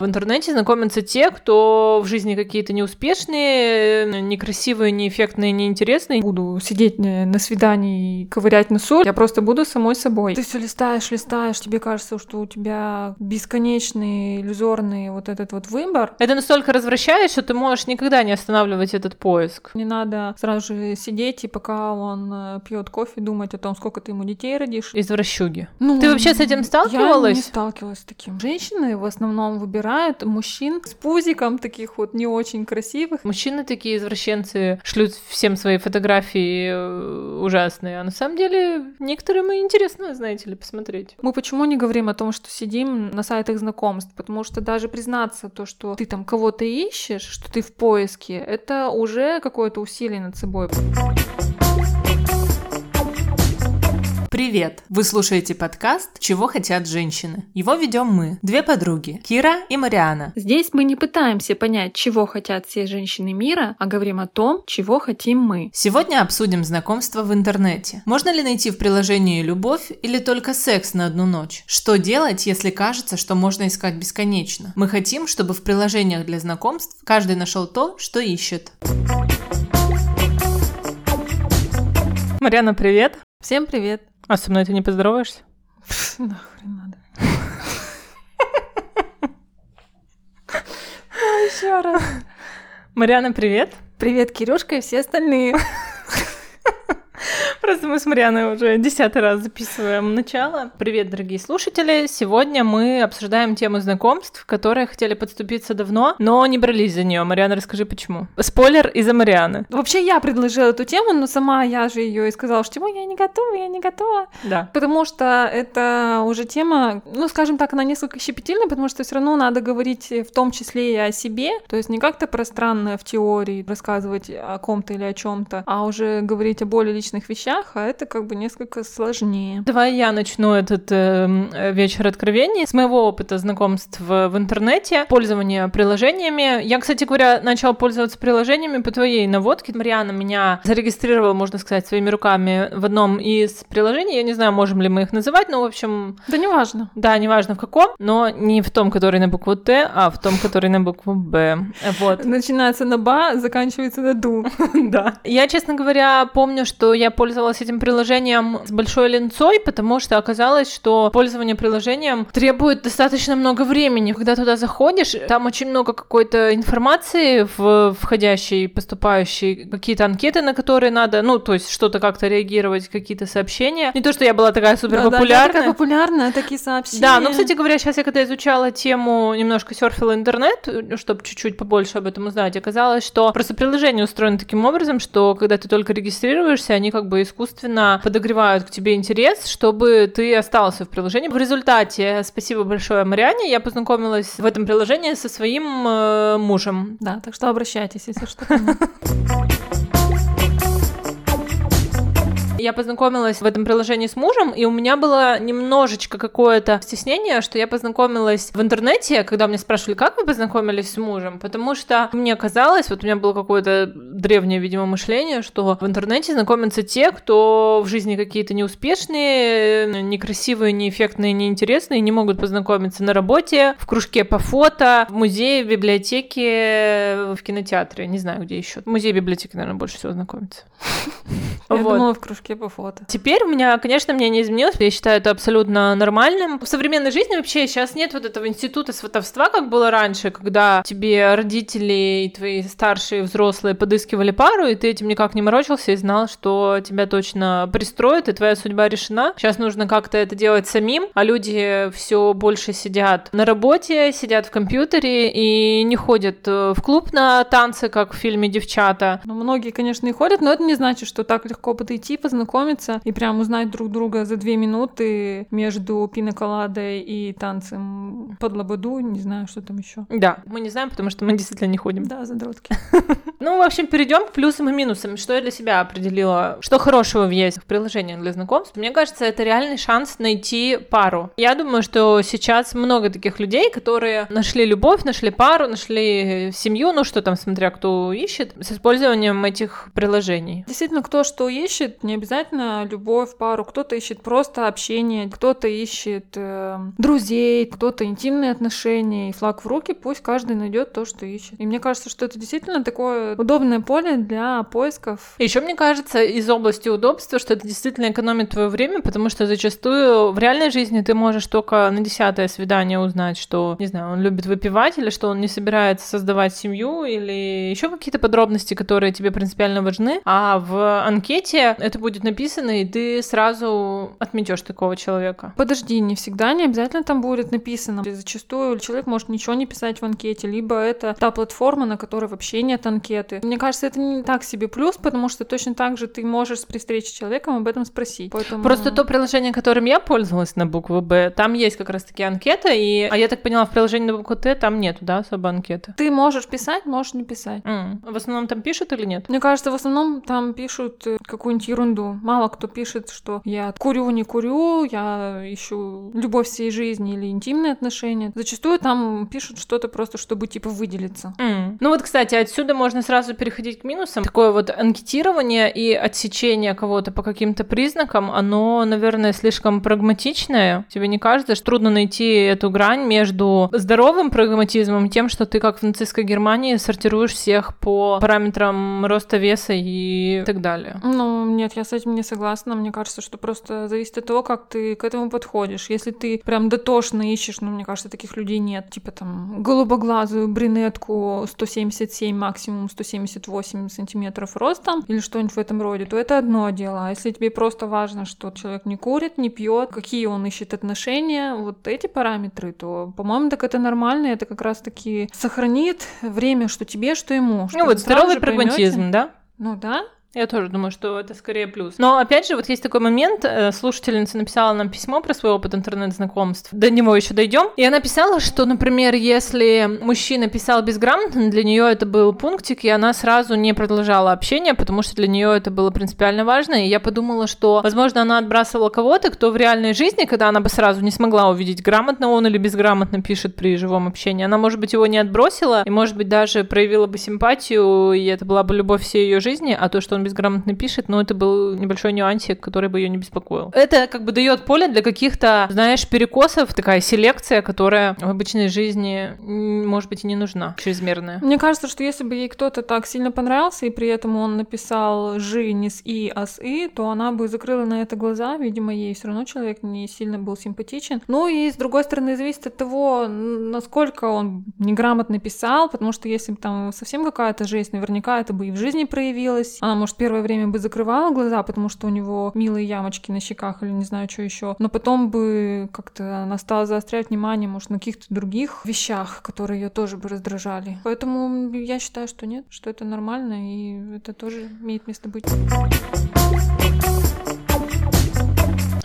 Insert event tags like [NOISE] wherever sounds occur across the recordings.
В интернете знакомятся те, кто в жизни какие-то неуспешные, некрасивые, неэффектные, неинтересные. Буду сидеть на свидании и ковырять носу. Я просто буду самой собой. Ты все листаешь, листаешь, тебе кажется, что у тебя бесконечный, иллюзорный вот этот вот выбор. Это настолько развращает, что ты можешь никогда не останавливать этот поиск. Не надо сразу же сидеть и пока он э, пьет кофе, думать о том, сколько ты ему детей родишь. Извращуги. Ну, ты вообще с этим сталкивалась? Я не сталкивалась с таким. Женщины в основном выбирают выбирают мужчин с пузиком таких вот не очень красивых. Мужчины такие извращенцы шлют всем свои фотографии э, ужасные, а на самом деле некоторым и интересно, знаете ли, посмотреть. Мы почему не говорим о том, что сидим на сайтах знакомств? Потому что даже признаться то, что ты там кого-то ищешь, что ты в поиске, это уже какое-то усилие над собой. Привет! Вы слушаете подкаст «Чего хотят женщины». Его ведем мы, две подруги, Кира и Мариана. Здесь мы не пытаемся понять, чего хотят все женщины мира, а говорим о том, чего хотим мы. Сегодня обсудим знакомство в интернете. Можно ли найти в приложении любовь или только секс на одну ночь? Что делать, если кажется, что можно искать бесконечно? Мы хотим, чтобы в приложениях для знакомств каждый нашел то, что ищет. Мариана, привет! Всем привет! А со мной ты не поздороваешься? Нахрен надо. [LAUGHS] Еще раз. Мариана, привет. Привет, Кирюшка и все остальные. Просто мы с Марианой уже десятый раз записываем начало. Привет, дорогие слушатели! Сегодня мы обсуждаем тему знакомств, которые хотели подступиться давно, но не брались за нее. Мариана, расскажи, почему. Спойлер из-за Марианы. Вообще, я предложила эту тему, но сама я же ее и сказала, что я не готова, я не готова. Да. Потому что это уже тема, ну, скажем так, она несколько щепетильная, потому что все равно надо говорить в том числе и о себе, то есть не как-то пространно в теории рассказывать о ком-то или о чем-то, а уже говорить о более личных вещах, вещах, а это как бы несколько сложнее. Давай я начну этот э, вечер откровений с моего опыта знакомств в, интернете, пользования приложениями. Я, кстати говоря, начала пользоваться приложениями по твоей наводке. Мариана меня зарегистрировала, можно сказать, своими руками в одном из приложений. Я не знаю, можем ли мы их называть, но, в общем... Да неважно. Да, неважно в каком, но не в том, который на букву Т, а в том, который на букву Б. Вот. Начинается на Ба, заканчивается на Ду. [LAUGHS] Да. Я, честно говоря, помню, что я пользовалась пользовалась этим приложением с большой ленцой, потому что оказалось, что пользование приложением требует достаточно много времени. Когда туда заходишь, там очень много какой-то информации в входящей, поступающей, какие-то анкеты, на которые надо, ну, то есть что-то как-то реагировать, какие-то сообщения. Не то, что я была такая супер популярная. Да, да, популярная, такие сообщения. Да, но, кстати говоря, сейчас я когда изучала тему, немножко серфила интернет, чтобы чуть-чуть побольше об этом узнать, оказалось, что просто приложение устроено таким образом, что когда ты только регистрируешься, они как бы искусственно подогревают к тебе интерес, чтобы ты остался в приложении. В результате, спасибо большое Мариане, я познакомилась в этом приложении со своим э, мужем. Да, так что обращайтесь, если что. [LAUGHS] Я познакомилась в этом приложении с мужем, и у меня было немножечко какое-то стеснение, что я познакомилась в интернете, когда меня спрашивали, как вы познакомились с мужем, потому что мне казалось, вот у меня было какое-то древнее, видимо, мышление, что в интернете знакомятся те, кто в жизни какие-то неуспешные, некрасивые, неэффектные, неинтересные, не могут познакомиться на работе, в кружке по фото, в музее, в библиотеке, в кинотеатре, не знаю, где еще. В музее, библиотеке, наверное, больше всего знакомиться. Я думала, в кружке по фото. Теперь у меня, конечно, мне не изменилось, я считаю это абсолютно нормальным. В современной жизни вообще сейчас нет вот этого института сватовства, как было раньше, когда тебе родители и твои старшие взрослые подыскивали пару, и ты этим никак не морочился и знал, что тебя точно пристроят, и твоя судьба решена. Сейчас нужно как-то это делать самим, а люди все больше сидят на работе, сидят в компьютере и не ходят э, в клуб на танцы, как в фильме «Девчата». Ну, многие, конечно, и ходят, но это не значит, что так легко подойти, познакомиться и прям узнать друг друга за две минуты между пиноколадой и танцем под лободу, не знаю, что там еще. Да, мы не знаем, потому что мы действительно не ходим. Да, задротки. [LAUGHS] Ну, в общем, перейдем к плюсам и минусам. Что я для себя определила? Что хорошего есть в приложениях для знакомств? Мне кажется, это реальный шанс найти пару. Я думаю, что сейчас много таких людей, которые нашли любовь, нашли пару, нашли семью, ну что там, смотря кто ищет, с использованием этих приложений. Действительно, кто что ищет, не обязательно любовь, пару, кто-то ищет просто общение, кто-то ищет э, друзей, кто-то интимные отношения, и флаг в руки, пусть каждый найдет то, что ищет. И мне кажется, что это действительно такое удобное поле для поисков. Еще мне кажется, из области удобства, что это действительно экономит твое время, потому что зачастую в реальной жизни ты можешь только на десятое свидание узнать, что, не знаю, он любит выпивать, или что он не собирается создавать семью, или еще какие-то подробности, которые тебе принципиально важны. А в анкете это будет написано, и ты сразу отметешь такого человека. Подожди, не всегда, не обязательно там будет написано. Зачастую человек может ничего не писать в анкете, либо это та платформа, на которой вообще нет анкеты. Мне кажется, это не так себе плюс, потому что точно так же ты можешь при встрече с человеком об этом спросить. Поэтому... Просто то приложение, которым я пользовалась на букву Б, там есть как раз-таки анкета, и, а я так поняла, в приложении на букву Т там нету, да, особо анкеты. Ты можешь писать, можешь не писать. Mm. В основном там пишут или нет? Мне кажется, в основном там пишут э, какую-нибудь ерунду. Мало кто пишет, что я курю, не курю, я ищу любовь всей жизни или интимные отношения. Зачастую там пишут что-то просто, чтобы типа выделиться. Mm. Ну вот, кстати, отсюда можно сразу переходить к минусам. Такое вот анкетирование и отсечение кого-то по каким-то признакам, оно, наверное, слишком прагматичное. Тебе не кажется, что трудно найти эту грань между здоровым прагматизмом и тем, что ты, как в нацистской Германии, сортируешь всех по параметрам роста веса и так далее? Ну, нет, я с этим не согласна. Мне кажется, что просто зависит от того, как ты к этому подходишь. Если ты прям дотошно ищешь, ну, мне кажется, таких людей нет. Типа там голубоглазую брюнетку 177 максимум 178 сантиметров ростом или что-нибудь в этом роде, то это одно дело. А если тебе просто важно, что человек не курит, не пьет, какие он ищет отношения, вот эти параметры, то, по-моему, так это нормально, это как раз-таки сохранит время, что тебе, что ему. Ну вот здоровый прагматизм, да? Ну да, я тоже думаю, что это скорее плюс. Но опять же, вот есть такой момент, э, слушательница написала нам письмо про свой опыт интернет-знакомств. До него еще дойдем. И она писала, что, например, если мужчина писал безграмотно, для нее это был пунктик, и она сразу не продолжала общение, потому что для нее это было принципиально важно. И я подумала, что, возможно, она отбрасывала кого-то, кто в реальной жизни, когда она бы сразу не смогла увидеть, грамотно он или безграмотно пишет при живом общении, она, может быть, его не отбросила, и, может быть, даже проявила бы симпатию, и это была бы любовь всей ее жизни, а то, что он безграмотно пишет, но это был небольшой нюансик, который бы ее не беспокоил. Это как бы дает поле для каких-то, знаешь, перекосов, такая селекция, которая в обычной жизни, может быть, и не нужна, чрезмерная. Мне кажется, что если бы ей кто-то так сильно понравился, и при этом он написал «жи» не с «и», а с «и», то она бы закрыла на это глаза, видимо, ей все равно человек не сильно был симпатичен. Ну и, с другой стороны, зависит от того, насколько он неграмотно писал, потому что если бы там совсем какая-то жесть, наверняка это бы и в жизни проявилось. Она, может, первое время бы закрывала глаза, потому что у него милые ямочки на щеках или не знаю, что еще. Но потом бы как-то она стала заострять внимание, может, на каких-то других вещах, которые ее тоже бы раздражали. Поэтому я считаю, что нет, что это нормально, и это тоже имеет место быть.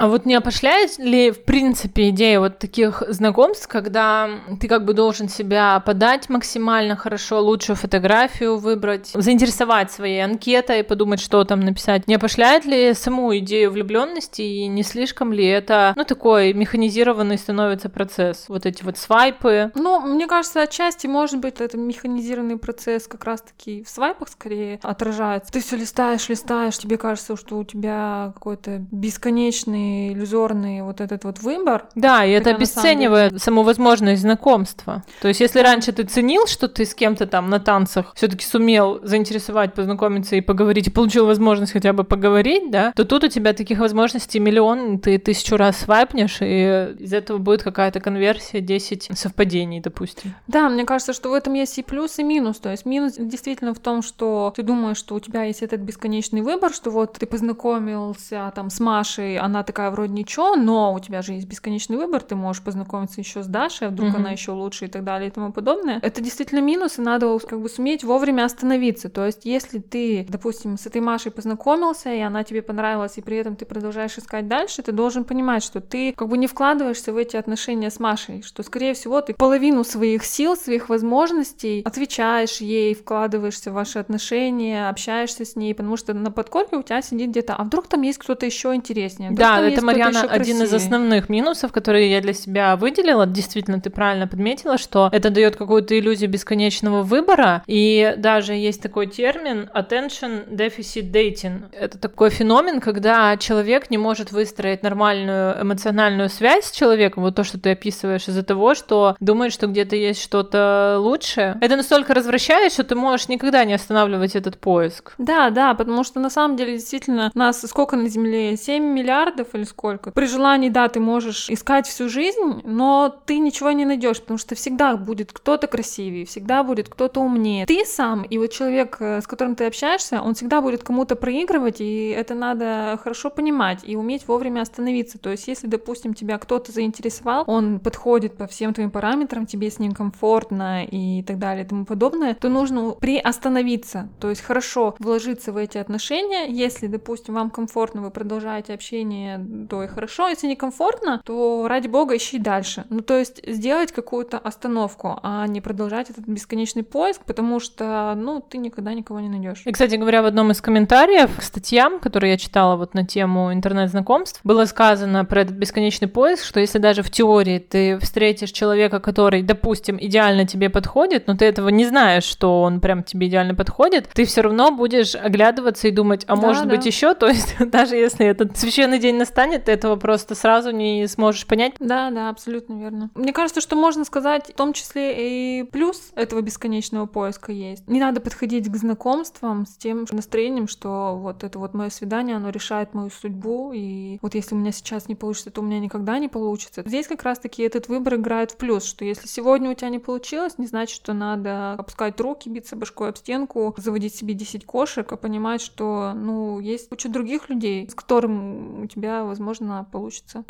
А вот не опошляет ли, в принципе, идея вот таких знакомств, когда ты как бы должен себя подать максимально хорошо, лучшую фотографию выбрать, заинтересовать своей анкетой, подумать, что там написать? Не опошляет ли саму идею влюбленности и не слишком ли это, ну, такой механизированный становится процесс? Вот эти вот свайпы. Ну, мне кажется, отчасти, может быть, это механизированный процесс как раз-таки в свайпах скорее отражается. Ты все листаешь, листаешь, тебе кажется, что у тебя какой-то бесконечный иллюзорный вот этот вот выбор. Да, и это обесценивает саму возможность знакомства. То есть, если раньше ты ценил, что ты с кем-то там на танцах все-таки сумел заинтересовать, познакомиться и поговорить, и получил возможность хотя бы поговорить, да, то тут у тебя таких возможностей миллион, ты тысячу раз свайпнешь, и из этого будет какая-то конверсия, 10 совпадений, допустим. Да, мне кажется, что в этом есть и плюс, и минус. То есть минус действительно в том, что ты думаешь, что у тебя есть этот бесконечный выбор, что вот ты познакомился там с Машей, она такая вроде ничего, но у тебя же есть бесконечный выбор, ты можешь познакомиться еще с Дашей, а вдруг mm-hmm. она еще лучше и так далее и тому подобное. Это действительно минус, и надо как бы суметь вовремя остановиться. То есть, если ты, допустим, с этой Машей познакомился, и она тебе понравилась, и при этом ты продолжаешь искать дальше, ты должен понимать, что ты как бы не вкладываешься в эти отношения с Машей, что, скорее всего, ты половину своих сил, своих возможностей отвечаешь ей, вкладываешься в ваши отношения, общаешься с ней, потому что на подкорке у тебя сидит где-то, а вдруг там есть кто-то еще интереснее? Да, это, Марьяна, один из основных минусов, которые я для себя выделила. Действительно, ты правильно подметила, что это дает какую-то иллюзию бесконечного выбора. И даже есть такой термин attention deficit dating. Это такой феномен, когда человек не может выстроить нормальную эмоциональную связь с человеком, вот то, что ты описываешь, из-за того, что думает, что где-то есть что-то лучше. Это настолько развращает, что ты можешь никогда не останавливать этот поиск. Да, да, потому что на самом деле действительно нас сколько на Земле? 7 миллиардов или сколько? При желании, да, ты можешь искать всю жизнь, но ты ничего не найдешь, потому что всегда будет кто-то красивее, всегда будет кто-то умнее. Ты сам и вот человек, э, с которым ты общаешься, он всегда будет кому-то проигрывать, и это надо хорошо понимать и уметь вовремя остановиться. То есть, если, допустим, тебя кто-то заинтересовал, он подходит по всем твоим параметрам, тебе с ним комфортно и так далее и тому подобное, то нужно приостановиться. То есть хорошо вложиться в эти отношения. Если, допустим, вам комфортно, вы продолжаете общение, то и хорошо. Если некомфортно, то ради бога ищи дальше. Ну, то есть сделать какую-то остановку, а не продолжать этот бесконечный поиск, потому что, ну, ты никогда никого не найдешь. И, кстати говоря, в одном из комментариев к статьям, которые я читала вот на тему интернет-знакомств, было сказано про этот бесконечный поиск, что если даже в теории ты встретишь человека, который, допустим, идеально тебе подходит, но ты этого не знаешь, что он прям тебе идеально подходит, ты все равно будешь оглядываться и думать, а да, может да. быть еще, то есть [LAUGHS] даже если этот священный день настанет, ты этого просто сразу не сможешь понять. Да, да, абсолютно верно. Мне кажется, что можно сказать, в том числе и плюс этого бесконечного поиска есть. Не надо подходить к знакомствам с тем настроением, что вот это вот мое свидание, оно решает мою судьбу, и вот если у меня сейчас не получится, то у меня никогда не получится. Здесь как раз-таки этот выбор играет в плюс, что если сегодня у тебя не получилось, не значит, что надо опускать руки, биться башкой об стенку, заводить себе 10 кошек, а понимать, что, ну, есть куча других людей, с которым у тебя, возможно, получится.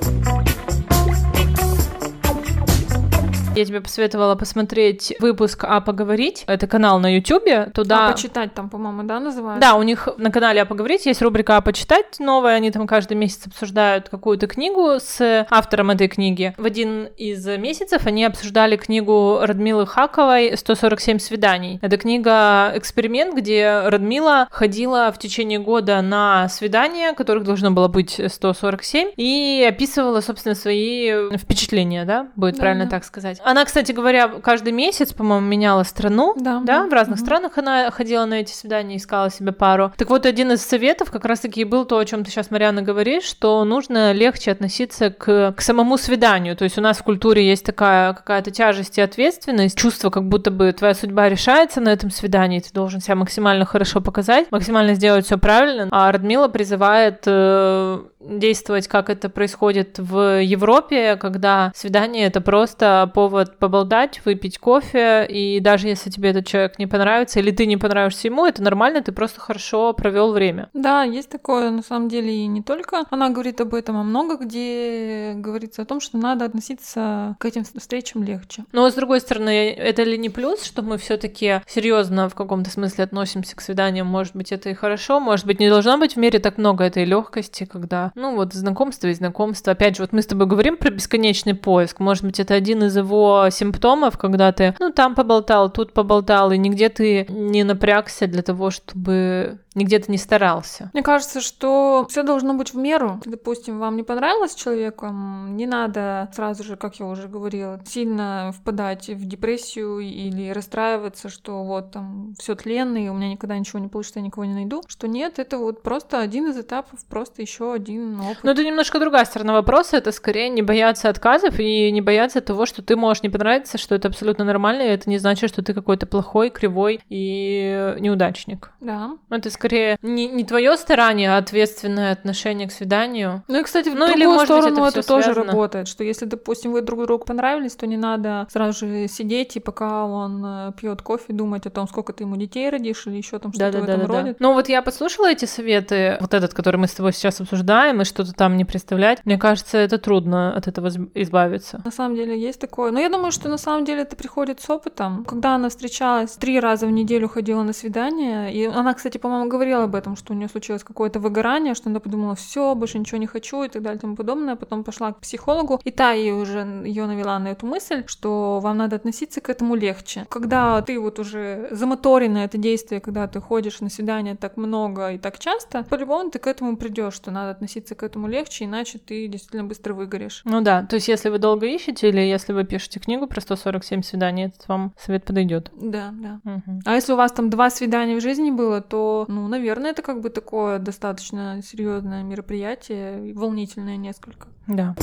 Я тебе посоветовала посмотреть выпуск «А поговорить». Это канал на Ютубе. Туда... «А почитать» там, по-моему, да, называется? Да, у них на канале «А поговорить» есть рубрика «А почитать» новая. Они там каждый месяц обсуждают какую-то книгу с автором этой книги. В один из месяцев они обсуждали книгу Радмилы Хаковой «147 свиданий». Это книга-эксперимент, где Радмила ходила в течение года на свидания, которых должно было быть 147, и описывала, собственно, свои впечатления, да, будет да, правильно да. так сказать. Она, кстати говоря, каждый месяц, по-моему, меняла страну. Да. Да, в разных угу. странах она ходила на эти свидания, искала себе пару. Так вот, один из советов как раз-таки был то, о чем ты сейчас, Мариана, говоришь, что нужно легче относиться к, к самому свиданию. То есть у нас в культуре есть такая какая-то тяжесть и ответственность, чувство, как будто бы твоя судьба решается на этом свидании, ты должен себя максимально хорошо показать, максимально сделать все правильно. А Радмила призывает э, действовать, как это происходит в Европе, когда свидание это просто повод поболтать, выпить кофе, и даже если тебе этот человек не понравится, или ты не понравишься ему, это нормально, ты просто хорошо провел время. Да, есть такое, на самом деле, и не только она говорит об этом, а много где говорится о том, что надо относиться к этим встречам легче. Но с другой стороны, это ли не плюс, что мы все-таки серьезно в каком-то смысле относимся к свиданиям? Может быть, это и хорошо, может быть, не должно быть в мире так много этой легкости, когда ну вот знакомство и знакомство. Опять же, вот мы с тобой говорим про бесконечный поиск. Может быть, это один из его симптомов, когда ты, ну, там поболтал, тут поболтал, и нигде ты не напрягся для того, чтобы нигде ты не старался. Мне кажется, что все должно быть в меру. Допустим, вам не понравилось человеком, не надо сразу же, как я уже говорила, сильно впадать в депрессию или расстраиваться, что вот там все тленно, и у меня никогда ничего не получится, я никого не найду. Что нет, это вот просто один из этапов, просто еще один опыт. Но это немножко другая сторона вопроса, это скорее не бояться отказов и не бояться того, что ты можешь не понравиться, что это абсолютно нормально, и это не значит, что ты какой-то плохой, кривой и неудачник. Да. Это скорее не, не твое старание, а ответственное отношение к свиданию. Ну и, кстати, в ну, другую или, может сторону быть, это, это тоже связано. работает, что если, допустим, вы друг другу понравились, то не надо сразу же сидеть, и пока он э, пьет кофе, думать о том, сколько ты ему детей родишь, или еще там что-то да, да, в этом да, роде. Да. Ну вот я послушала эти советы, вот этот, который мы с тобой сейчас обсуждаем, и что-то там не представлять. Мне кажется, это трудно от этого избавиться. На самом деле есть такое. Но я думаю, что на самом деле это приходит с опытом. Когда она встречалась, три раза в неделю ходила на свидание, и она, кстати, по-моему, говорила об этом, что у нее случилось какое-то выгорание, что она подумала, все, больше ничего не хочу и так далее и тому подобное. Потом пошла к психологу, и та ей уже ее навела на эту мысль, что вам надо относиться к этому легче. Когда ты вот уже замоторен на это действие, когда ты ходишь на свидание так много и так часто, по-любому ты к этому придешь, что надо относиться к этому легче, иначе ты действительно быстро выгоришь. Ну да, то есть если вы долго ищете или если вы пишете книгу про 147 свиданий, этот вам совет подойдет. Да, да. Угу. А если у вас там два свидания в жизни было, то, ну, наверное, это как бы такое достаточно серьезное мероприятие, волнительное несколько. Да.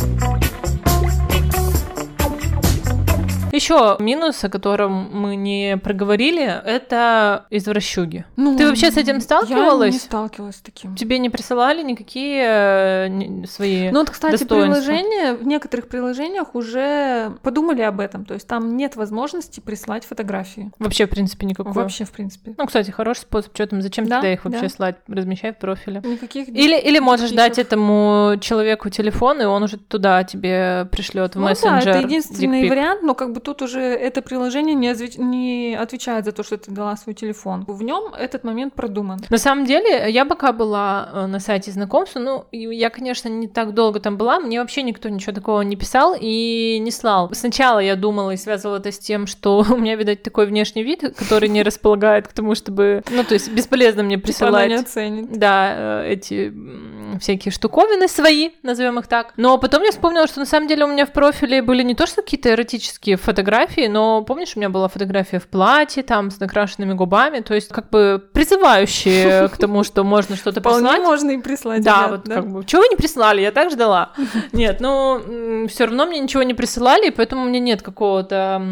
Еще минус, о котором мы не проговорили, это извращуги. Ну, Ты вообще с этим сталкивалась? Я не сталкивалась с таким. Тебе не присылали никакие э, свои Ну вот, кстати, приложения, в некоторых приложениях уже подумали об этом, то есть там нет возможности прислать фотографии. Вообще, в принципе, никакой? Вообще, в принципе. Ну, кстати, хороший способ, что там, зачем да, тогда их вообще да. слать? Размещай в профиле. Никаких Или, или можешь дать этому человеку телефон, и он уже туда тебе пришлет в ну, мессенджер. Да, это единственный вариант, но как бы тут уже это приложение не, отвеч... не отвечает за то, что ты дала свой телефон. В нем этот момент продуман. На самом деле, я пока была э, на сайте знакомства, ну, я, конечно, не так долго там была, мне вообще никто ничего такого не писал и не слал. Сначала я думала и связывала это с тем, что [LAUGHS] у меня, видать, такой внешний вид, который не располагает к тому, чтобы... Ну, то есть бесполезно мне присылать... Типа она не оценит. Да, э, эти всякие штуковины свои, назовем их так. Но потом я вспомнила, что на самом деле у меня в профиле были не то что какие-то эротические фотографии, но помнишь, у меня была фотография в платье, там, с накрашенными губами, то есть как бы призывающие к тому, [LAUGHS] что можно что-то прислать. можно и прислать. Да, вот как бы, чего вы не прислали, я так ждала. [LAUGHS] Нет, ну, все равно мне ничего не присылали, и поэтому у меня нет какого-то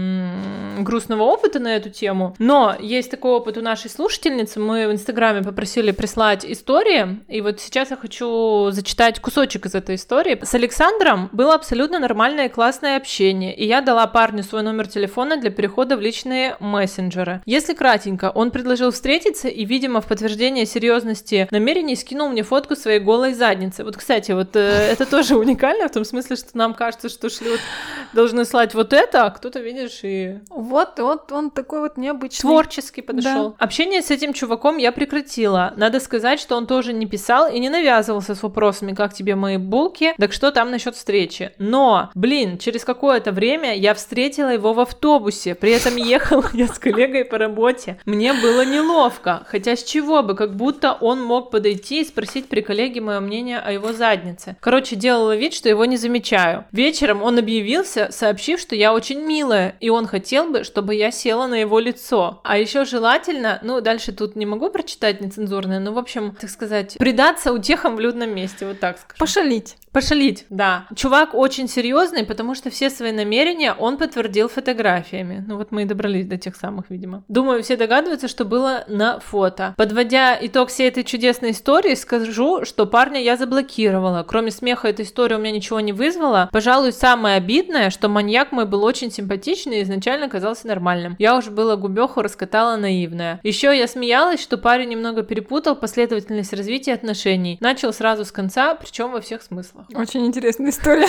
грустного опыта на эту тему. Но есть такой опыт у нашей слушательницы, мы в Инстаграме попросили прислать истории, и вот сейчас я хочу зачитать кусочек из этой истории. С Александром было абсолютно нормальное и классное общение, и я дала парню свой номер телефона для перехода в личные мессенджеры. Если кратенько, он предложил встретиться и, видимо, в подтверждение серьезности намерений скинул мне фотку своей голой задницы. Вот, кстати, вот э, [LAUGHS] это тоже уникально в том смысле, что нам кажется, что шлют должны слать вот это, а кто-то, видишь, и... Вот, вот он такой вот необычный. Творческий подошел. Да. Общение с этим чуваком я прекратила. Надо сказать, что он тоже не писал и не навязывал связывался с вопросами, как тебе мои булки, так что там насчет встречи. Но, блин, через какое-то время я встретила его в автобусе, при этом ехал [LAUGHS] я с коллегой по работе. Мне было неловко, хотя с чего бы, как будто он мог подойти и спросить при коллеге мое мнение о его заднице. Короче, делала вид, что его не замечаю. Вечером он объявился, сообщив, что я очень милая, и он хотел бы, чтобы я села на его лицо. А еще желательно, ну, дальше тут не могу прочитать нецензурное, но, в общем, так сказать, предаться утехам в людном месте, вот так скажем. Пошалить. Пошалить, да. Чувак очень серьезный, потому что все свои намерения он подтвердил фотографиями. Ну вот мы и добрались до тех самых, видимо. Думаю, все догадываются, что было на фото. Подводя итог всей этой чудесной истории, скажу, что парня я заблокировала. Кроме смеха эта история у меня ничего не вызвала. Пожалуй, самое обидное, что маньяк мой был очень симпатичный и изначально казался нормальным. Я уже была губеху раскатала наивная. Еще я смеялась, что парень немного перепутал последовательность развития отношений. Начал сразу с конца, причем во всех смыслах. Очень интересная история.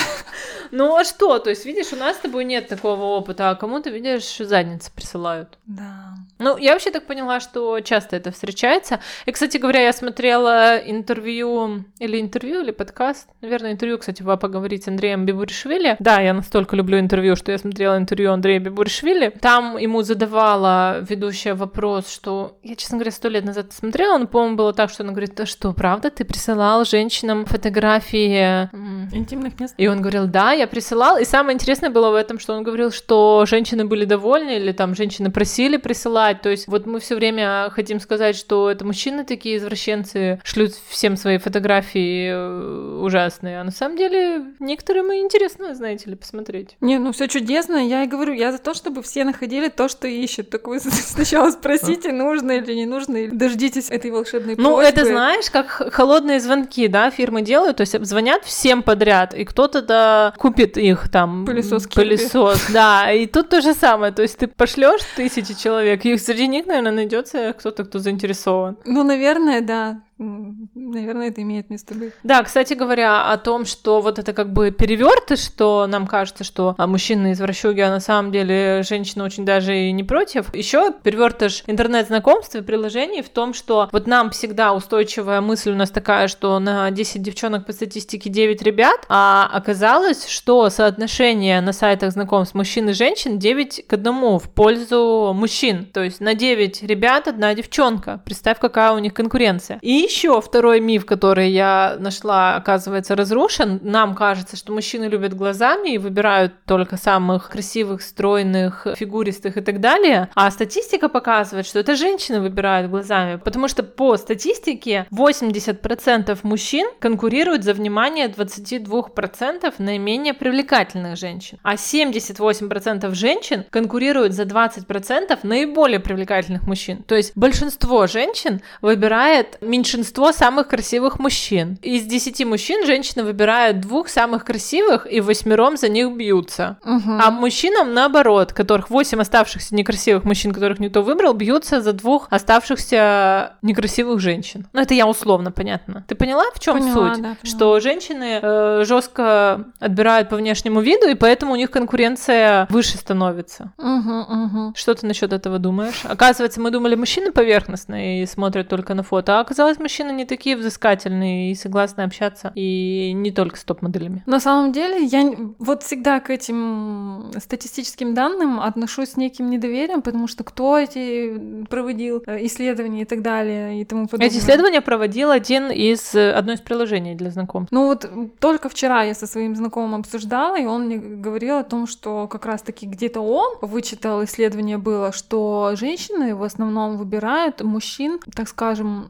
Ну а что? То есть, видишь, у нас с тобой нет такого опыта, а кому-то, видишь, задницы присылают. Да. Ну, я вообще так поняла, что часто это встречается. И, кстати говоря, я смотрела интервью, или интервью, или подкаст, наверное, интервью, кстати, вы поговорить с Андреем Бибуришвили. Да, я настолько люблю интервью, что я смотрела интервью Андрея Бибуришвили. Там ему задавала ведущая вопрос, что я, честно говоря, сто лет назад смотрела, но, по-моему, было так, что она говорит, да что, правда, ты присылал женщинам фотографии интимных мест? И он говорил, да, я присылал. И самое интересное было в этом, что он говорил, что женщины были довольны, или там женщины просили присылать. То есть вот мы все время хотим сказать, что это мужчины такие извращенцы, шлют всем свои фотографии э, ужасные. А на самом деле некоторым и интересно, знаете ли, посмотреть. Не, ну все чудесно. Я и говорю, я за то, чтобы все находили то, что ищут. Так вы [LAUGHS] сначала спросите, нужно или не нужно, или дождитесь этой волшебной просьбы. Ну, это знаешь, как холодные звонки, да, фирмы делают, то есть звонят всем подряд, и кто-то да купит их там. Пылесос Пылесос, да. И тут то же самое, то есть ты пошлешь тысячи человек, и среди них, наверное, найдется кто-то, кто заинтересован. Ну, наверное, да наверное, это имеет место быть. Да, кстати говоря, о том, что вот это как бы перевертыш, что нам кажется, что а, мужчины извращуги, а на самом деле женщина очень даже и не против. Еще перевертыш интернет-знакомств и приложений в том, что вот нам всегда устойчивая мысль у нас такая, что на 10 девчонок по статистике 9 ребят, а оказалось, что соотношение на сайтах знакомств мужчин и женщин 9 к 1 в пользу мужчин. То есть на 9 ребят одна девчонка. Представь, какая у них конкуренция. И еще второй миф, который я нашла, оказывается, разрушен. Нам кажется, что мужчины любят глазами и выбирают только самых красивых, стройных, фигуристых и так далее. А статистика показывает, что это женщины выбирают глазами. Потому что по статистике 80% мужчин конкурируют за внимание 22% наименее привлекательных женщин. А 78% женщин конкурируют за 20% наиболее привлекательных мужчин. То есть большинство женщин выбирает меньшинство самых красивых мужчин. Из 10 мужчин женщины выбирают двух самых красивых и восьмером за них бьются. Угу. А мужчинам наоборот, которых 8 оставшихся некрасивых мужчин, которых никто выбрал, бьются за двух оставшихся некрасивых женщин. Ну, это я условно, понятно. Ты поняла, в чем Поняла, суть? да, поняла. что женщины э, жестко отбирают по внешнему виду, и поэтому у них конкуренция выше становится. Угу, угу. Что ты насчет этого думаешь? Оказывается, мы думали, мужчины поверхностные и смотрят только на фото, а оказалось, мужчины не такие взыскательные и согласны общаться, и не только с топ-моделями. На самом деле, я вот всегда к этим статистическим данным отношусь с неким недоверием, потому что кто эти проводил э, исследования и так далее и тому подобное. Эти исследования проводил один из э, одно из приложений для знакомств. Ну вот только вчера я со своим знакомым обсуждала, и он мне говорил о том, что как раз-таки где-то он вычитал, исследование было, что женщины в основном выбирают мужчин, так скажем,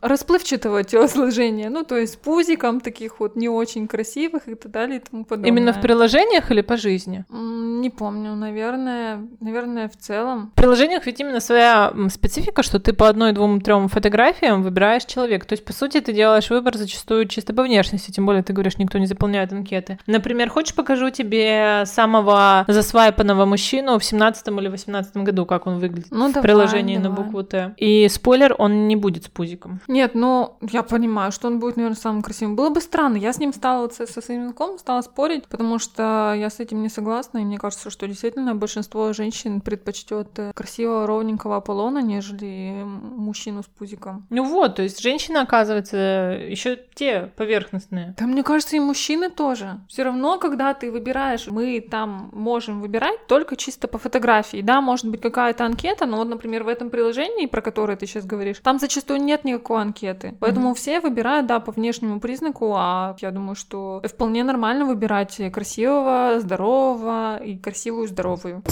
расплывчатого телосложения, ну то есть пузиком таких вот не очень красивых и так далее и тому подобное. Именно в приложениях или по жизни? Не помню, наверное, наверное, в целом. В приложениях ведь именно своя специфика, что ты по одной, двум, трем фотографиям выбираешь человека. То есть, по сути, ты делаешь выбор зачастую чисто по внешности, тем более ты говоришь, никто не заполняет анкеты. Например, хочешь покажу тебе самого засвайпанного мужчину в 17 или 18 году, как он выглядит Ну, в давай, приложении на давай. букву Т. И спойлер, он не будет с пузиком. Нет, ну, я понимаю, что он будет, наверное, самым красивым. Было бы странно. Я с ним стала, со, своим знакомым стала спорить, потому что я с этим не согласна, и мне кажется, что действительно большинство женщин предпочтет э, красивого, ровненького Аполлона, нежели мужчину с пузиком. Ну вот, то есть женщины, оказывается, еще те поверхностные. Да, мне кажется, и мужчины тоже. Все равно, когда ты выбираешь, мы там можем выбирать только чисто по фотографии. Да, может быть какая-то анкета, но вот, например, в этом приложении, про которое ты сейчас говоришь, там зачастую нет никакой анкеты. Поэтому все выбирают, да, по внешнему признаку, а я думаю, что вполне нормально выбирать красивого, здорового и красивую, здоровую.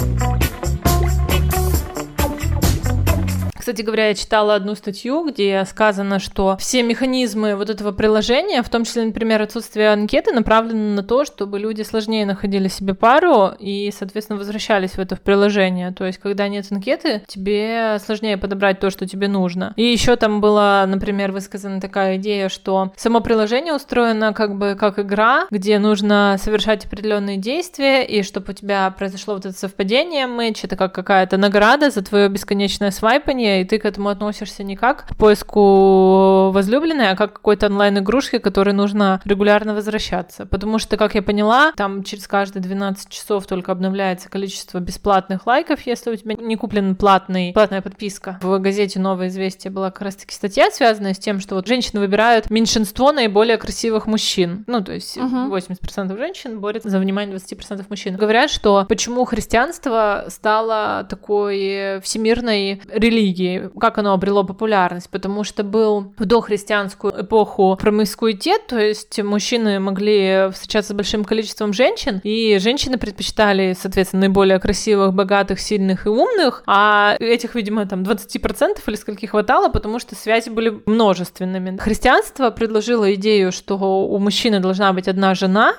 Кстати говоря, я читала одну статью, где сказано, что все механизмы вот этого приложения, в том числе, например, отсутствие анкеты, направлены на то, чтобы люди сложнее находили себе пару и, соответственно, возвращались в это в приложение. То есть, когда нет анкеты, тебе сложнее подобрать то, что тебе нужно. И еще там была, например, высказана такая идея, что само приложение устроено как бы как игра, где нужно совершать определенные действия, и чтобы у тебя произошло вот это совпадение, матч, это как какая-то награда за твое бесконечное свайпание, и ты к этому относишься не как к поиску возлюбленной, а как к какой-то онлайн-игрушке, которой нужно регулярно возвращаться. Потому что, как я поняла, там через каждые 12 часов только обновляется количество бесплатных лайков, если у тебя не куплен платный, платная подписка. В газете «Новое известие» была как раз-таки статья, связанная с тем, что вот женщины выбирают меньшинство наиболее красивых мужчин. Ну, то есть Мгм. 80% женщин борются за внимание 20% мужчин. Говорят, что почему христианство стало такой всемирной религией, как оно обрело популярность, потому что был в дохристианскую эпоху промискуитет, то есть мужчины могли встречаться с большим количеством женщин, и женщины предпочитали, соответственно, наиболее красивых, богатых, сильных и умных, а этих, видимо, там 20% или скольки хватало, потому что связи были множественными. Христианство предложило идею, что у мужчины должна быть одна жена,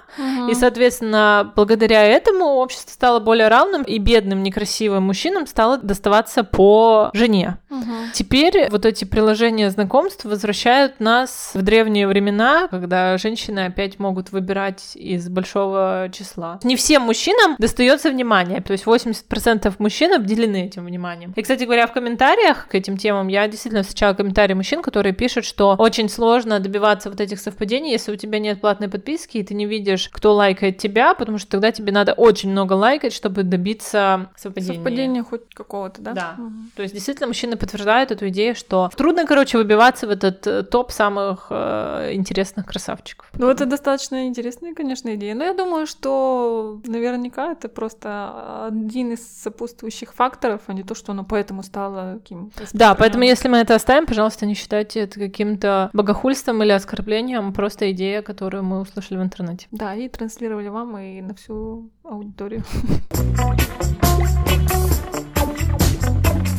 и, соответственно, благодаря этому общество стало более равным, и бедным, некрасивым мужчинам стало доставаться по жене. Мгм. Теперь вот эти приложения знакомств возвращают нас в древние времена, когда женщины опять могут выбирать из большого числа. Не всем мужчинам достается внимание, то есть 80% мужчин обделены этим вниманием. И, кстати говоря, в комментариях к этим темам я действительно встречала комментарии мужчин, которые пишут, что очень сложно добиваться вот этих совпадений, если у тебя нет платной подписки, и ты не видишь, кто лайкает тебя, потому что тогда тебе надо очень много лайкать, чтобы добиться совпадения. Совпадение хоть какого-то, да? Да. Угу. То есть действительно мужчины подтверждают эту идею, что трудно, короче, выбиваться в этот э, топ самых э, интересных красавчиков. Ну, это достаточно интересная, конечно, идея. Но я думаю, что наверняка это просто один из сопутствующих факторов, а не то, что оно поэтому стало каким Да, поэтому если мы это оставим, пожалуйста, не считайте это каким-то богохульством или оскорблением, просто идея, которую мы услышали в интернете. Да, и транслировали вам и на всю аудиторию. [LAUGHS]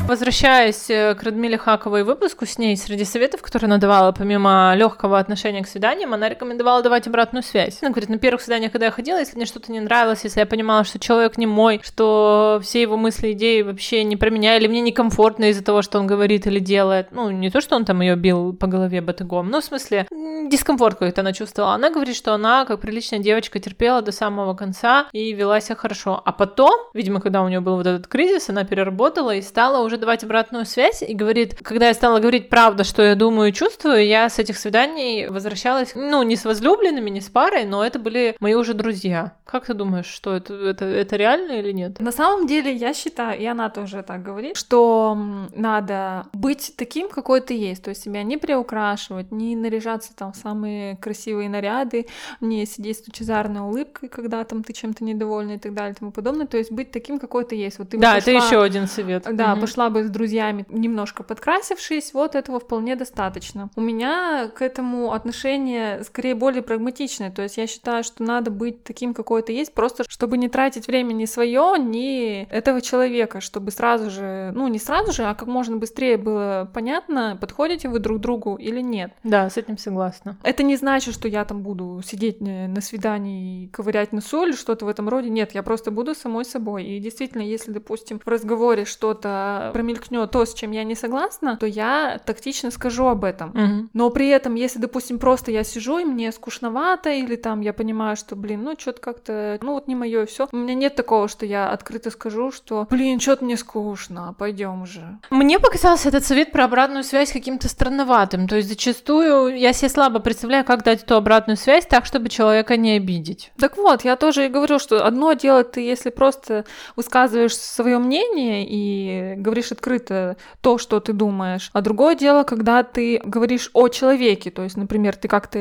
Возвращаясь э, к Радмиле Хаковой выпуску с ней, среди советов, которые она давала, помимо легкого отношения к свиданиям, она рекомендовала давать обратную связь. Она говорит, на первых свиданиях, когда я ходила, если мне что-то не нравилось, если я понимала, что человек не мой, что все его мысли, идеи вообще не про меня, или мне некомфортно из-за того, что он говорит или делает, ну, не то, что он там ее бил по голове батыгом, но в смысле, дискомфорт какой-то она чувствовала. Она говорит, что она, как приличная девочка, терпела до самого конца и вела себя хорошо. А потом, видимо, когда у нее был вот этот кризис, она переработала и стала уже давать обратную связь и говорит, когда я стала говорить правду, что я думаю и чувствую, я с этих свиданий возвращалась, ну, не с возлюбленными, не с парой, но это были мои уже друзья. Как ты думаешь, что это, это, это реально или нет? На самом деле, я считаю, и она тоже так говорит, что надо быть таким, какой ты есть, то есть себя не приукрашивать, не наряжаться там в самые красивые наряды, не сидеть с лучезарной улыбкой, когда там ты чем-то недовольна и так далее и тому подобное, то есть быть таким, какой ты есть. Вот ты да, пошла, это еще один совет. Да, угу. пошла бы с друзьями, немножко подкрасившись, вот этого вполне достаточно. У меня к этому отношение скорее более прагматичное, то есть я считаю, что надо быть таким, какой то есть, просто чтобы не тратить время ни свое, ни этого человека, чтобы сразу же, ну не сразу же, а как можно быстрее было понятно, подходите вы друг другу или нет. Да, с этим согласна. Это не значит, что я там буду сидеть на свидании и ковырять носу или что-то в этом роде. Нет, я просто буду самой собой. И действительно, если, допустим, в разговоре что-то промелькнет то, с чем я не согласна, то я тактично скажу об этом. Угу. Но при этом, если, допустим, просто я сижу и мне скучновато, или там я понимаю, что, блин, ну что-то как-то, ну вот не мое все. У меня нет такого, что я открыто скажу, что, блин, что-то мне скучно, пойдем уже. Мне показался этот совет про обратную связь каким-то странноватым. То есть зачастую я себе слабо представляю, как дать эту обратную связь так, чтобы человека не обидеть. Так вот, я тоже и говорю, что одно дело ты, если просто высказываешь свое мнение и говоришь открыто, открыто то, что ты думаешь. А другое дело, когда ты говоришь о человеке, то есть, например, ты как-то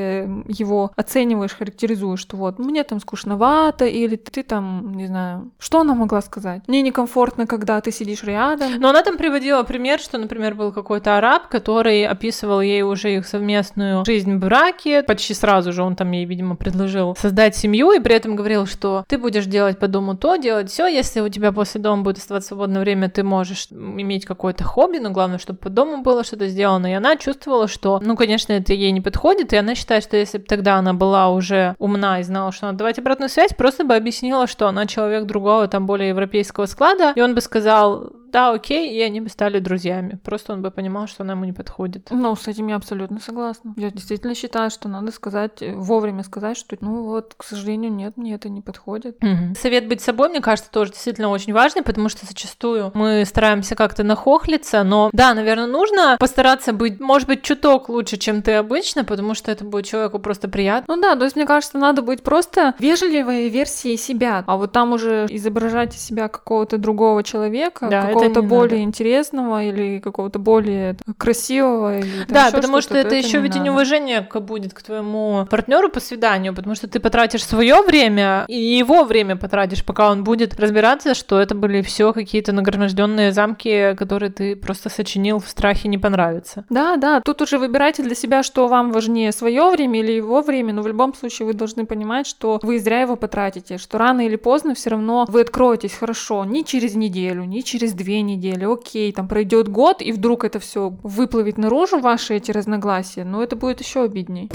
его оцениваешь, характеризуешь, что вот мне там скучновато, или ты там, не знаю, что она могла сказать? Мне некомфортно, когда ты сидишь рядом. Но она там приводила пример, что, например, был какой-то араб, который описывал ей уже их совместную жизнь в браке. Почти сразу же он там ей, видимо, предложил создать семью, и при этом говорил, что ты будешь делать по дому то, делать все, если у тебя после дома будет оставаться свободное время, ты можешь иметь какое-то хобби, но главное, чтобы по дому было что-то сделано. И она чувствовала, что, ну, конечно, это ей не подходит, и она считает, что если бы тогда она была уже умна и знала, что надо давать обратную связь, просто бы объяснила, что она человек другого, там, более европейского склада, и он бы сказал, да, окей, и они бы стали друзьями. Просто он бы понимал, что она ему не подходит. Ну, с этим я абсолютно согласна. Я действительно считаю, что надо сказать, вовремя сказать, что, ну вот, к сожалению, нет, мне это не подходит. Угу. Совет быть собой, мне кажется, тоже действительно очень важный, потому что зачастую мы стараемся как-то нахохлиться, но да, наверное, нужно постараться быть, может быть, чуток лучше, чем ты обычно, потому что это будет человеку просто приятно. Ну да, то есть мне кажется, надо быть просто вежливой версией себя, а вот там уже изображать из себя какого-то другого человека, да, какого-то более надо. интересного или какого-то более красивого. Или, да, потому что, что это, это еще ведь и неуважение будет к твоему партнеру по свиданию, потому что ты потратишь свое время и его время потратишь, пока он будет разбираться, что это были все какие-то нагроможденные замки, которые ты просто сочинил в страхе не понравится. Да, да, тут уже выбирайте для себя, что вам важнее, свое время или его время, но в любом случае вы должны понимать, что вы зря его потратите, что рано или поздно все равно вы откроетесь хорошо, не через неделю, не через две недели, окей, там пройдет год, и вдруг это все выплывет наружу, ваши эти разногласия, но это будет еще обидней.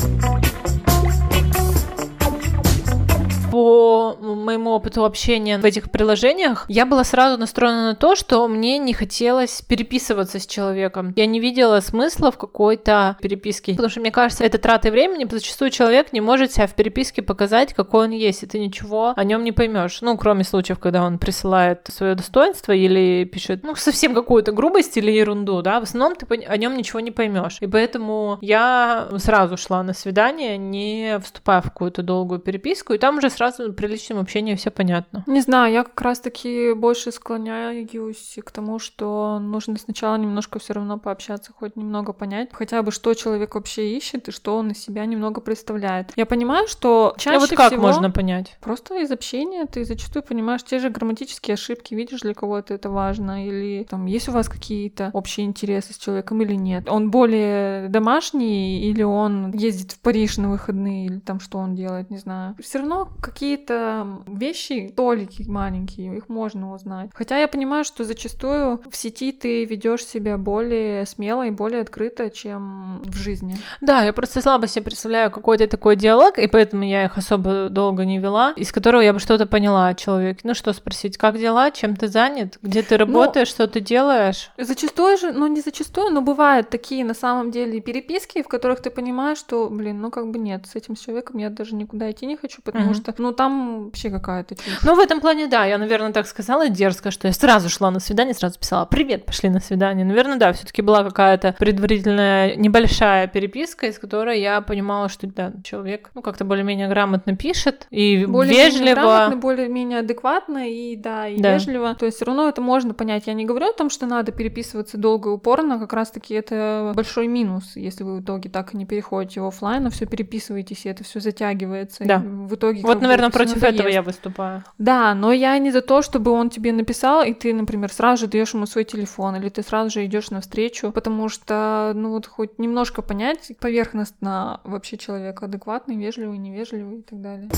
Моему опыту общения в этих приложениях, я была сразу настроена на то, что мне не хотелось переписываться с человеком. Я не видела смысла в какой-то переписке, потому что мне кажется, это траты времени, зачастую человек не может себя в переписке показать, какой он есть, и ты ничего о нем не поймешь. Ну, кроме случаев, когда он присылает свое достоинство или пишет, ну, совсем какую-то грубость или ерунду, да, в основном ты о нем ничего не поймешь. И поэтому я сразу шла на свидание, не вступая в какую-то долгую переписку, и там уже сразу при личном общении все понятно. Не знаю, я как раз-таки больше склоняюсь к тому, что нужно сначала немножко все равно пообщаться, хоть немного понять, хотя бы что человек вообще ищет и что он из себя немного представляет. Я понимаю, что чаще а вот как всего... можно понять? Просто из общения ты зачастую понимаешь те же грамматические ошибки, видишь, для кого-то это важно, или там есть у вас какие-то общие интересы с человеком или нет. Он более домашний или он ездит в Париж на выходные, или там что он делает, не знаю. Все равно какие-то вещи, толики маленькие, их можно узнать. Хотя я понимаю, что зачастую в сети ты ведешь себя более смело и более открыто, чем в жизни. Да, я просто слабо себе представляю какой-то такой диалог, и поэтому я их особо долго не вела, из которого я бы что-то поняла о человеке. Ну что спросить, как дела, чем ты занят, где ты ну, работаешь, ну, что ты делаешь? Зачастую же, ну не зачастую, но бывают такие на самом деле переписки, в которых ты понимаешь, что, блин, ну как бы нет, с этим человеком я даже никуда идти не хочу, потому mm-hmm. что, ну там вообще какая-то. Ну в этом плане, да, я, наверное, так сказала дерзко, что я сразу шла на свидание, сразу писала, привет, пошли на свидание. Наверное, да, все таки была какая-то предварительная небольшая переписка, из которой я понимала, что да, человек, ну как-то более-менее грамотно пишет и более вежливо. Грамотно, более-менее адекватно и да, и да. вежливо. То есть все равно это можно понять. Я не говорю о том, что надо переписываться долго и упорно, как раз-таки это большой минус, если вы в итоге так и не переходите в офлайн, а все переписываетесь, и это все затягивается. Да. в итоге. Вот, наверное, против надоест. этого я выступаю. Да, но я не за то, чтобы он тебе написал, и ты, например, сразу же даешь ему свой телефон, или ты сразу же идешь навстречу, потому что, ну вот хоть немножко понять поверхностно вообще человек адекватный, вежливый, невежливый и так далее.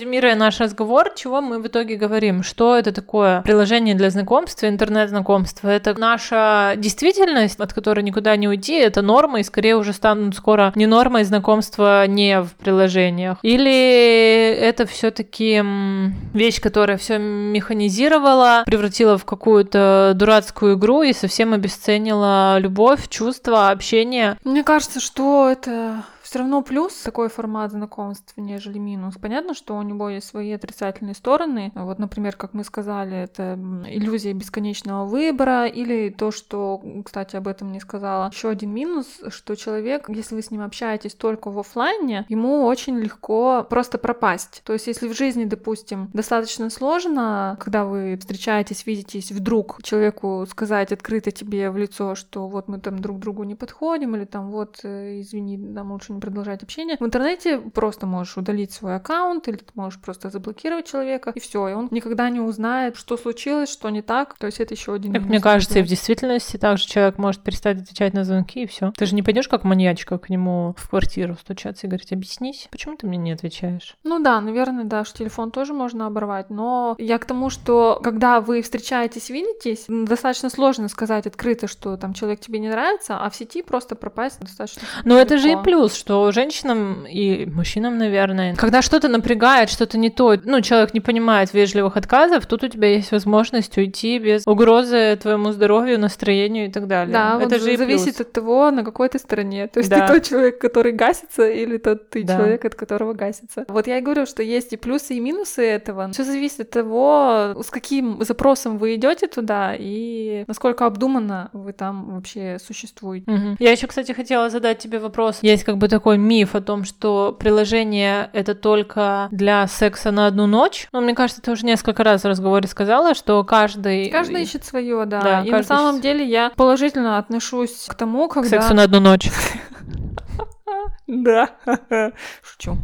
Резюмируя наш разговор, чего мы в итоге говорим? Что это такое приложение для знакомства, интернет-знакомства? Это наша действительность, от которой никуда не уйти, это норма, и скорее уже станут скоро не нормой знакомства не в приложениях. Или это все таки вещь, которая все механизировала, превратила в какую-то дурацкую игру и совсем обесценила любовь, чувства, общение? Мне кажется, что это все равно плюс такой формат знакомств, нежели минус. Понятно, что у него есть свои отрицательные стороны. Вот, например, как мы сказали, это иллюзия бесконечного выбора, или то, что, кстати, об этом не сказала. Еще один минус, что человек, если вы с ним общаетесь только в офлайне, ему очень легко просто пропасть. То есть, если в жизни, допустим, достаточно сложно, когда вы встречаетесь, видитесь, вдруг человеку сказать открыто тебе в лицо, что вот мы там друг другу не подходим, или там вот, э, извини, нам лучше не продолжать общение. В интернете просто можешь удалить свой аккаунт, или ты можешь просто заблокировать человека, и все, и он никогда не узнает, что случилось, что не так. То есть это еще один. Как мне кажется, и в действительности также человек может перестать отвечать на звонки, и все. Ты же не пойдешь как маньячка к нему в квартиру стучаться и говорить, объяснись, почему ты мне не отвечаешь? Ну да, наверное, да, что телефон тоже можно оборвать, но я к тому, что когда вы встречаетесь, видитесь, достаточно сложно сказать открыто, что там человек тебе не нравится, а в сети просто пропасть достаточно. Но это же и плюс, что что женщинам и мужчинам, наверное, когда что-то напрягает, что-то не то, ну, человек не понимает вежливых отказов, тут у тебя есть возможность уйти без угрозы твоему здоровью, настроению и так далее. Да, это вот же зависит плюс. от того, на какой ты стороне. То есть да. ты тот человек, который гасится, или тот ты да. человек, от которого гасится. Вот я и говорю, что есть и плюсы, и минусы этого. Все зависит от того, с каким запросом вы идете туда и насколько обдуманно вы там вообще существуете. Угу. Я еще, кстати, хотела задать тебе вопрос. Есть как бы такой миф о том, что приложение это только для секса на одну ночь. Но мне кажется, ты уже несколько раз в разговоре сказала, что каждый... Каждый ищет свое, да. да и на самом ищет... деле я положительно отношусь к тому, когда... К сексу на одну ночь. [LAUGHS] Да. [LAUGHS] Шучу.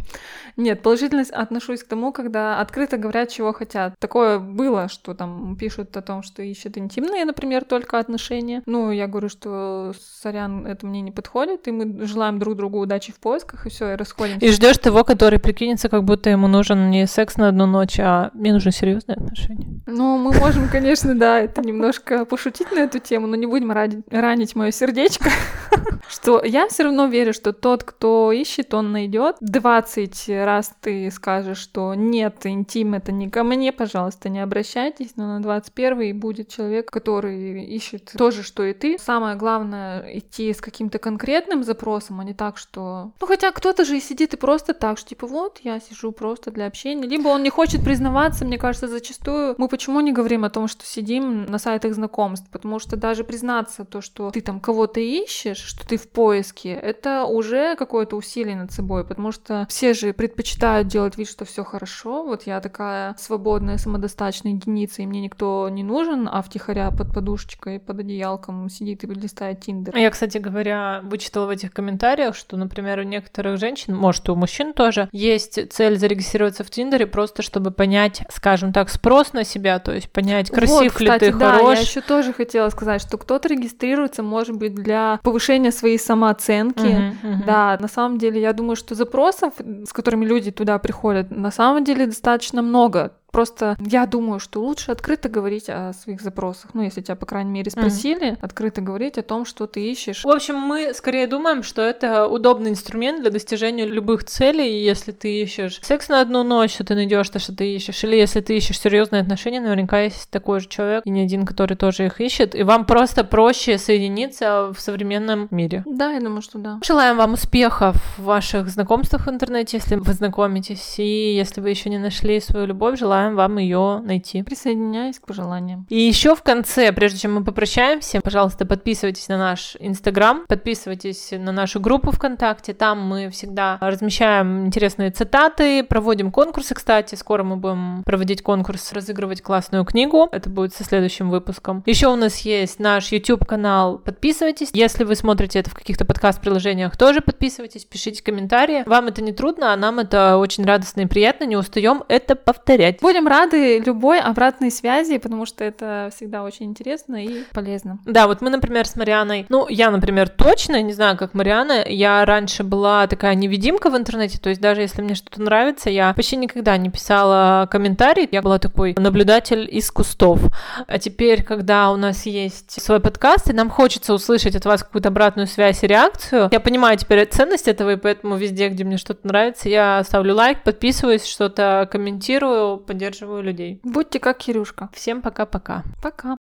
Нет, положительно отношусь к тому, когда открыто говорят, чего хотят. Такое было, что там пишут о том, что ищут интимные, например, только отношения. Ну, я говорю, что сорян, это мне не подходит, и мы желаем друг другу удачи в поисках, и все, и расходимся. И ждешь того, который прикинется, как будто ему нужен не секс на одну ночь, а мне нужны серьезные отношения. Ну, мы можем, конечно, да, это немножко пошутить на эту тему, но не будем ранить, мое сердечко. [LAUGHS] Что я все равно верю, что тот, кто ищет, он найдет. 20 раз ты скажешь, что нет, интим это не ко мне, пожалуйста, не обращайтесь, но на 21 будет человек, который ищет то же, что и ты. Самое главное идти с каким-то конкретным запросом, а не так, что... Ну, хотя кто-то же и сидит и просто так, что типа вот, я сижу просто для общения. Либо он не хочет признаваться, мне кажется, зачастую. Мы почему не говорим о том, что сидим на сайтах знакомств? Потому что даже признаться то, что ты там кого-то ищешь, что ты в поиске, это уже какое-то усилие над собой, потому что все же предпочитают делать вид, что все хорошо. Вот я такая свободная, самодостаточная единица, и мне никто не нужен, а втихаря под подушечкой, под одеялком сидит и листает Тиндер. Я, кстати говоря, вычитала в этих комментариях, что, например, у некоторых женщин, может, и у мужчин тоже, есть цель зарегистрироваться в Тиндере просто, чтобы понять, скажем так, спрос на себя, то есть понять, красив вот, кстати, ли ты, да, хорош. Я еще тоже хотела сказать, что кто-то регистрируется, может быть, для повышения своей самооценки. Мгм, мгм. Да, на самом деле, я думаю, что запросов, с которыми люди туда приходят, на самом деле достаточно много. Просто я думаю, что лучше открыто говорить о своих запросах. Ну, если тебя, по крайней мере, спросили, открыто говорить о том, что ты ищешь. В общем, мы скорее думаем, что это удобный инструмент для достижения любых целей. Если ты ищешь секс на одну ночь, что ты найдешь то, что ты ищешь. Или если ты ищешь серьезные отношения, наверняка есть такой же человек, и не один, который тоже их ищет. И вам просто проще соединиться в современном мире. Да, я думаю, что да. Желаем вам успехов в ваших знакомствах в интернете, если вы знакомитесь. И если вы еще не нашли свою любовь, желаем вам ее найти. Присоединяюсь к пожеланиям. И еще в конце, прежде чем мы попрощаемся, пожалуйста, подписывайтесь на наш Инстаграм, подписывайтесь на нашу группу ВКонтакте. Там мы всегда размещаем интересные цитаты, проводим конкурсы, кстати. Скоро мы будем проводить конкурс, разыгрывать классную книгу. Это будет со следующим выпуском. Еще у нас есть наш YouTube-канал. Подписывайтесь. Если вы смотрите это в каких-то подкаст-приложениях, тоже подписывайтесь, пишите комментарии. Вам это не трудно, а нам это очень радостно и приятно. Не устаем это повторять. Будем рады любой обратной связи, потому что это всегда очень интересно и полезно. Да, вот мы, например, с Марианой, ну, я, например, точно, не знаю, как Мариана, я раньше была такая невидимка в интернете, то есть даже если мне что-то нравится, я почти никогда не писала комментарий, я была такой наблюдатель из кустов. А теперь, когда у нас есть свой подкаст, и нам хочется услышать от вас какую-то обратную связь и реакцию, я понимаю теперь ценность этого, и поэтому везде, где мне что-то нравится, я ставлю лайк, подписываюсь, что-то комментирую, поддерживаю людей. Будьте как Кирюшка. Всем пока-пока. Пока.